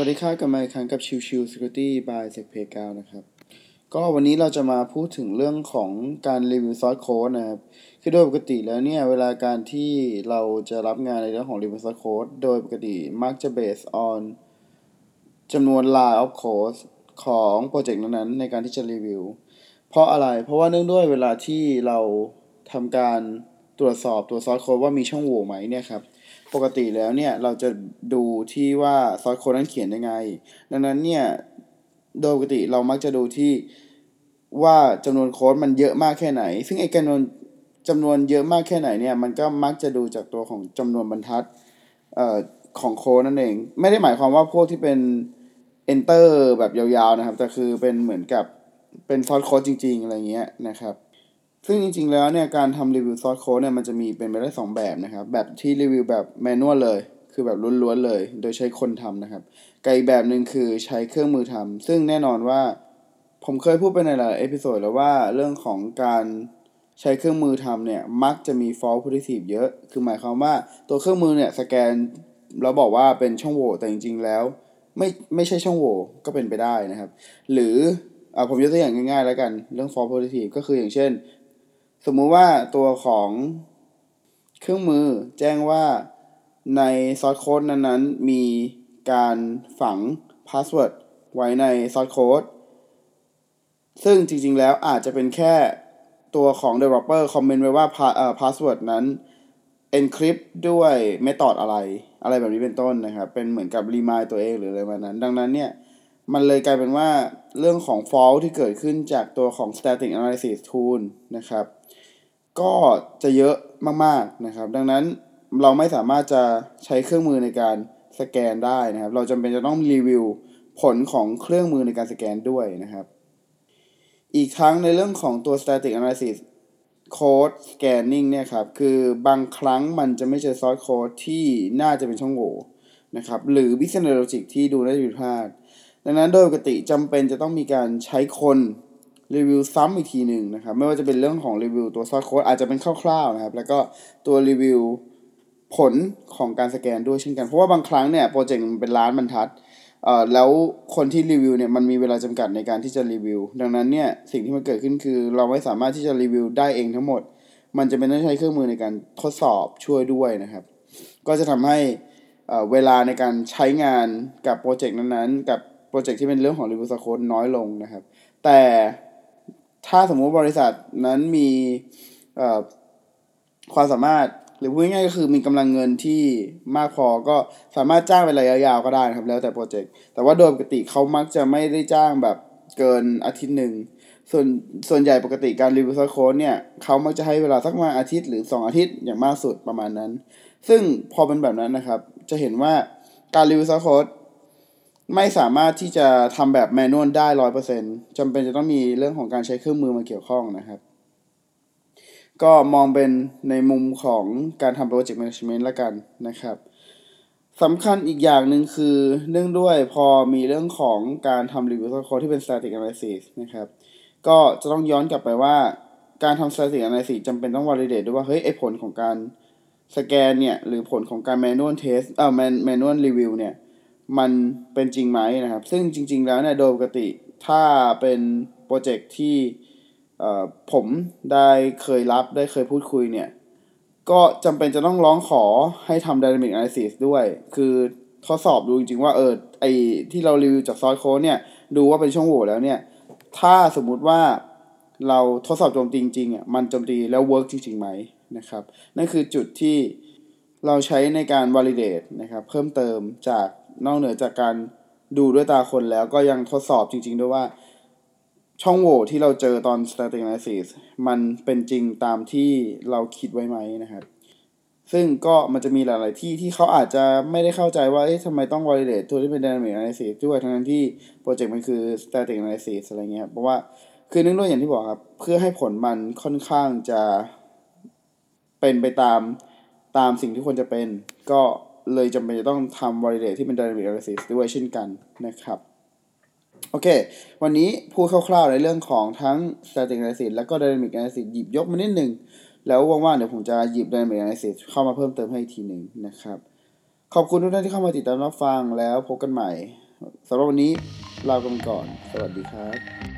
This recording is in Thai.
วัสดีครับกลับมาอีกครั้งกับชิวชิว Security by s e c p a y 9นะครับ ก็วันนี้เราจะมาพูดถึงเรื่องของการรีวิวซอสโค้ดนะครับ คือโดยปกติแล้วเนี่ย เวลาการที่เราจะรับงานในเรื่องของรีวิวซอสโค้ดโดยปกติมักจะ based on จำนวน line of code ของโปรเจกต์นั้นๆในการที่จะรีวิว เพราะอะไร เพราะว่าเนื่องด้วยเวลาที่เราทำการตรวจสอบตัวซอสโค้ดว่ามีช่องโหว่ไหมเนี่ยครับ ปกติแล้วเนี่ยเราจะดูที่ว่าซอสโค้ดนั้นเขียนยังไง ดังนั้นเนี่ยโดยปกติเรามักจะดูที่ว่าจำนวนโค้ดมันเยอะมากแค่ไหน ซึ่งไอ้จำนวนจำนวนเยอะมากแค่ไหนเนี่ยมันก็มักจะดูจากตัวของจำนวนบรรทัดเอ่อของโค้ดนั่นเอง ไม่ได้หมายความว่าพวกที่เป็น enter แบบยาวๆนะครับ แต่คือเป็นเหมือนกับเป็นซอสโค้ดจริง ๆ อะไรเงี้ยนะครับ ซึ่งจริงๆแล้วเนี่ยการทำ review source code เนี่ยมันจะมีเป็นไปได้สองแบบนะครับ แบบที่รีวิวแบบ manual เลย คือแบบล้วนๆเลย โดยใช้คนทำนะครับกับอีกแบบหนึ่งคือใช้เครื่องมือทำซึ่งแน่นอนว่าผมเคยพูดไปในหลาย episode แล้วว่าเรื่องของการใช้เครื่องมือทำเนี่ยมักจะมี false positive เยอะ คือหมายความว่าตัวเครื่องมือเนี่ยสแกนเราบอกว่าเป็นช่องโหว่แต่จริง ๆ แล้ว ไม่ไม่ใช่ช่องโหว่ก็เป็นไปได้นะครับ หรือผมยกตัวอย่างง่ายๆแล้วกัน เรื่อง false positive ก็คืออย่างเช่น สมมุติว่าตัวของเครื่องมือแจ้งว่าใน source code นั้นๆ มีการฝัง password ไว้ใน source code ซึ่งจริงๆแล้วอาจจะเป็นแค่ตัวของ developer คอมเมนต์ไว้ว่าเอ่อ password นั้น encrypt ด้วย method อะไร อะไรแบบนี้เป็นต้นนะครับ เป็นเหมือนกับ remind ตัวเองหรืออะไรแบบนั้น ดังนั้นเนี่ย มันเลยกลายเป็นว่าเรื่องของ fault ที่เกิดขึ้นจากตัวของ static analysis tool นะครับ ก็จะเยอะมากๆนะครับ ดังนั้นเราไม่สามารถจะใช้เครื่องมือในการสแกนได้นะครับ เราจำเป็นจะต้องรีวิวผลของเครื่องมือในการสแกนด้วยนะครับ อีกทั้งในเรื่องของตัว static analysis code scanning เนี่ยครับ คือบางครั้งมันจะไม่เจอ source code ที่น่าจะเป็นช่องโหว่นะครับ หรือ business logic ที่ดูได้ผิดพลาด ดังนั้นโดยปกติจำเป็นจะต้องมีการใช้คน รีวิวซ้ำอีกทีหนึ่งนะครับ ไม่ว่าจะเป็นเรื่องของรีวิวตัว source code อาจจะเป็นคร่าวๆนะครับ แล้วก็ตัวรีวิวผลของการสแกนด้วยเช่นกัน เพราะว่าบางครั้งเนี่ยโปรเจกต์มันเป็นล้านบรรทัดเอ่อแล้วคนที่รีวิวเนี่ยมันมีเวลาจำกัดในการที่จะรีวิว ดังนั้นเนี่ยสิ่งที่มันเกิดขึ้นคือ เราไม่สามารถที่จะรีวิวได้เองทั้งหมด มันจะเป็นต้องใช้เครื่องมือในการทดสอบช่วยด้วยนะครับ ก็จะทำให้เวลาในการใช้งานกับโปรเจกต์นั้นๆ กับโปรเจกต์ที่เป็นเรื่องของรีวิวสโค้ดน้อยลงนะครับ แต่ ถ้าสมมุติบริษัทนั้นมีความสามารถหรือพูดง่ายๆก็คือมีกำลังเงินที่มากพอก็สามารถจ้างเป็นระยะยาวก็ได้นะครับแล้วแต่โปรเจกต์แต่ว่าโดยปกติเขามักจะไม่ได้จ้างแบบเกินอาทิตย์หนึ่งส่วนส่วนใหญ่ปกติการรีวิวซอโค้ดเนี่ยเขามักจะให้เวลาสักมาอาทิตย์หรือ 2 อาทิตย์อย่างมากสุดประมาณนั้น ซึ่งพอเป็นแบบนั้นนะครับ จะเห็นว่าการรีวิวซอโค้ด ไม่สามารถที่จะทำแบบแมนนวลได้ร้อยเปอร์เซ็นจำเป็นจะต้องมีเรื่องของการใช้เครื่องมือมาเกี่ยวข้องนะครับ ก็มองเป็นในมุมของการทำโปรเจกต์แมネจเมนต์ละกันนะครับสำคัญอีกอย่างหนึ่งคือเนื่องด้วยพอมีเรื่องของการทำรีวิวโค้ดที่เป็น static analysis นะครับ ก็จะต้องย้อนกลับไปว่าการทำ static analysis จำเป็นต้อง validate ด้วยว่า เฮ้ย ไอผลของการสแกนเนี่ย หรือผลของการ manual test เอ่อ manual review เนี่ย มันเป็นจริงไหมนะครับ ซึ่งจริง ๆ แล้วเนี่ยโดยปกติถ้าเป็นโปรเจกต์ที่ผมได้เคยรับได้เคยพูดคุยเนี่ย ก็จำเป็นจะต้องร้องขอให้ทำ Dynamic Analysis ด้วย คือทดสอบดูจริง ๆ ว่าเออไอ้ที่เรารีวิวจาก source code เนี่ย ดูว่าเป็นช่องโหว่แล้วเนี่ย ถ้าสมมุติว่าเราทดสอบโจมตีจริงๆอะมันโจมตีแล้ว work จริงๆไหมนะครับ นั่นคือจุดที่เราใช้ในการ validate นะครับ เพิ่มเติมจาก นอกเหนือจากการดูด้วยตาคนแล้วก็ยังทดสอบจริง ๆ ด้วยว่า ช่องโหว่ที่เราเจอตอน static analysis มันเป็นจริงตามที่เราคิดไว้ไหมนะครับ ซึ่งก็มันจะมีหลาย ๆ ที่ที่เขาอาจจะไม่ได้เข้าใจว่า เอ๊ะทำไมต้อง validate ตัวที่เป็น dynamic analysis ด้วยทั้งที่โปรเจกต์มันคือ static analysis อะไรเงี้ยเพราะว่าคือเนื่องด้วยอย่างที่บอกครับ เพื่อให้ผลมันค่อนข้างจะเป็นไปตามตามสิ่งที่ควรจะเป็น ก็ เลยจำเป็นจะต้องทำ validate ที่เป็น dynamic analysis ด้วยเช่นกันนะครับ โอเค วันนี้พูดคร่าวๆในเรื่องของทั้ง static analysis และก็ dynamic analysis หยิบยกมานิดหนึ่ง แล้วว่างๆ เดี๋ยวผมจะหยิบ dynamic analysis เข้ามาเพิ่มเติมให้อีกทีหนึ่งนะครับ ขอบคุณทุกท่านที่เข้ามาติดตามรับฟังแล้วพบกันใหม่สำหรับวันนี้ลากันก่อน สวัสดีครับ